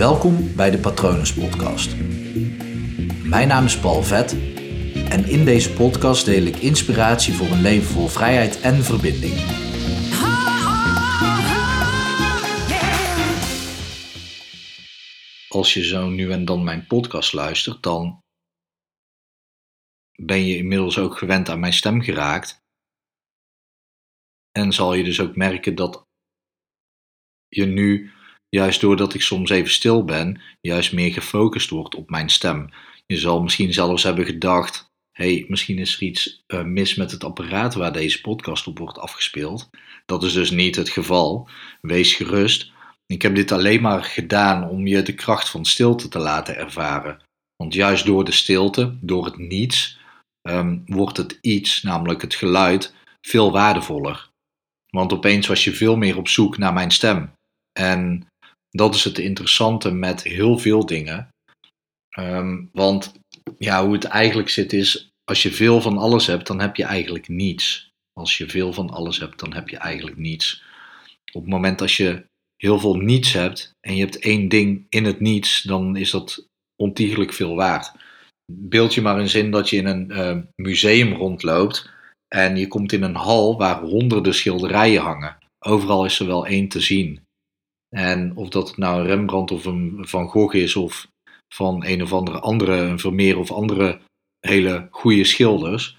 Welkom bij de Patronus Podcast. Mijn naam is Paul Vet en in deze podcast deel ik inspiratie voor een leven vol vrijheid en verbinding. Als je zo nu en dan mijn podcast luistert, dan ben je inmiddels ook gewend aan mijn stem geraakt. En zal je dus ook merken dat je nu, juist doordat ik soms even stil ben, juist meer gefocust wordt op mijn stem. Je zal misschien zelfs hebben gedacht: hey, misschien is er iets uh, mis met het apparaat waar deze podcast op wordt afgespeeld. Dat is dus niet het geval. Wees gerust. Ik heb dit alleen maar gedaan om je de kracht van stilte te laten ervaren. Want juist door de stilte, door het niets, um, wordt het iets, namelijk het geluid, veel waardevoller. Want opeens was je veel meer op zoek naar mijn stem. En dat is het interessante met heel veel dingen. Um, want ja, hoe het eigenlijk zit is, als je veel van alles hebt, dan heb je eigenlijk niets. Als je veel van alles hebt, dan heb je eigenlijk niets. Op het moment dat je heel veel niets hebt en je hebt één ding in het niets, dan is dat ontiegelijk veel waard. Beeld je maar een zin dat je in een uh, museum rondloopt en je komt in een hal waar honderden schilderijen hangen. Overal is er wel één te zien. En of dat nou een Rembrandt of een Van Gogh is of van een of andere andere, een Vermeer of andere hele goede schilders.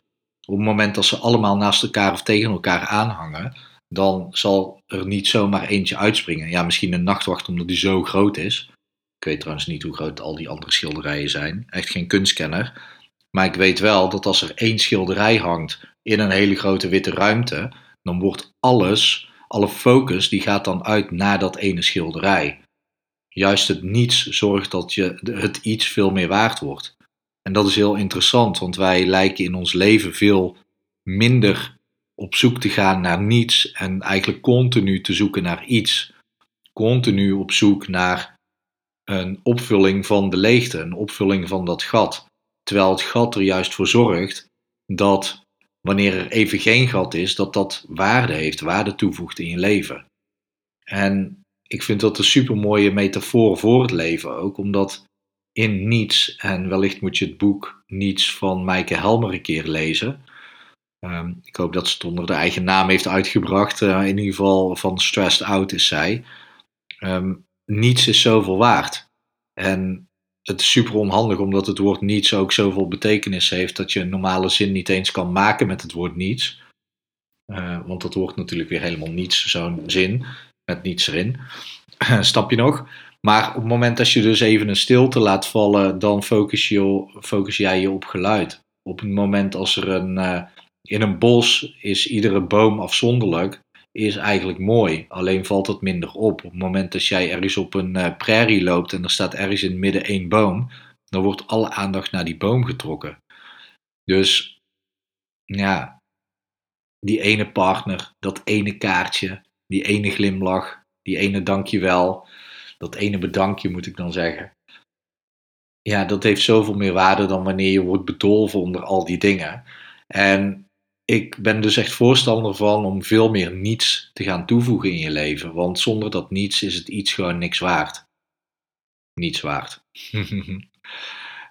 Op het moment dat ze allemaal naast elkaar of tegen elkaar aanhangen, dan zal er niet zomaar eentje uitspringen. Ja, misschien een nachtwacht omdat die zo groot is. Ik weet trouwens niet hoe groot al die andere schilderijen zijn. Echt geen kunstkenner. Maar ik weet wel dat als er één schilderij hangt in een hele grote witte ruimte, dan wordt alles, alle focus, die gaat dan uit naar dat ene schilderij. Juist het niets zorgt dat je het iets veel meer waard wordt. En dat is heel interessant, want wij lijken in ons leven veel minder op zoek te gaan naar niets en eigenlijk continu te zoeken naar iets. Continu op zoek naar een opvulling van de leegte, een opvulling van dat gat. Terwijl het gat er juist voor zorgt dat wanneer er even geen gat is, dat dat waarde heeft, waarde toevoegt in je leven. En ik vind dat een super mooie metafoor voor het leven ook, omdat in Niets, en wellicht moet je het boek Niets van Maaike Helmer een keer lezen. Um, ik hoop dat ze het onder de eigen naam heeft uitgebracht. Uh, in ieder geval van Stressed Out is zij. Um, niets is zoveel waard. En het is super onhandig omdat het woord niets ook zoveel betekenis heeft dat je een normale zin niet eens kan maken met het woord niets. Uh, want dat wordt natuurlijk weer helemaal niets, zo'n zin met niets erin. Snap je nog? Maar op het moment dat je dus even een stilte laat vallen, dan focus, je, focus jij je op geluid. Op het moment als er een, uh, in een bos is iedere boom afzonderlijk, is eigenlijk mooi. Alleen valt het minder op. Op het moment dat jij ergens op een uh, prairie loopt en er staat ergens in het midden één boom, dan wordt alle aandacht naar die boom getrokken. Dus ja, die ene partner, dat ene kaartje, die ene glimlach, die ene dankjewel, dat ene bedankje moet ik dan zeggen. Ja, dat heeft zoveel meer waarde dan wanneer je wordt bedolven onder al die dingen. En ik ben dus echt voorstander van om veel meer niets te gaan toevoegen in je leven. Want zonder dat niets is het iets gewoon niks waard. Niets waard.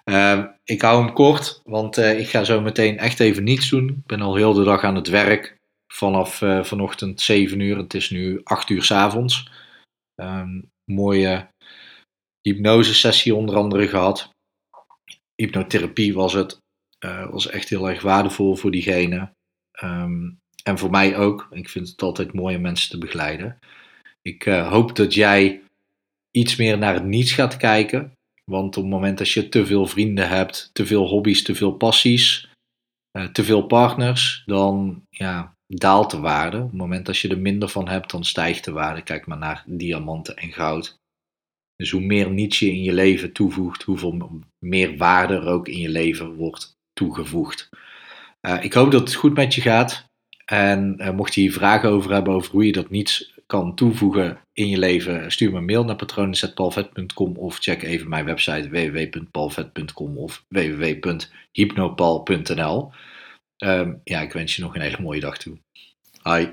uh, ik hou hem kort, want uh, ik ga zo meteen echt even niets doen. Ik ben al heel de dag aan het werk. Vanaf uh, vanochtend 7 uur. Het is nu 8 uur s avonds. Um, mooie hypnosesessie onder andere gehad. Hypnotherapie was het. Uh, was echt heel erg waardevol voor diegene. Um, en voor mij ook. Ik vind het altijd mooi om mensen te begeleiden. Ik uh, hoop dat jij iets meer naar het niets gaat kijken. Want op het moment dat je te veel vrienden hebt, te veel hobby's, te veel passies, uh, te veel partners, dan ja, daalt de waarde. Op het moment dat je er minder van hebt, dan stijgt de waarde. Kijk maar naar diamanten en goud. Dus hoe meer niets je in je leven toevoegt, hoeveel meer waarde er ook in je leven wordt toegevoegd. Uh, ik hoop dat het goed met je gaat. En uh, mocht je hier vragen over hebben over hoe je dat niets kan toevoegen in je leven, stuur me een mail naar patronen.palvet.com of check even mijn website www.palvet.com of www.hypnopal.nl. Um, ja, ik wens je nog een hele mooie dag toe. Hi.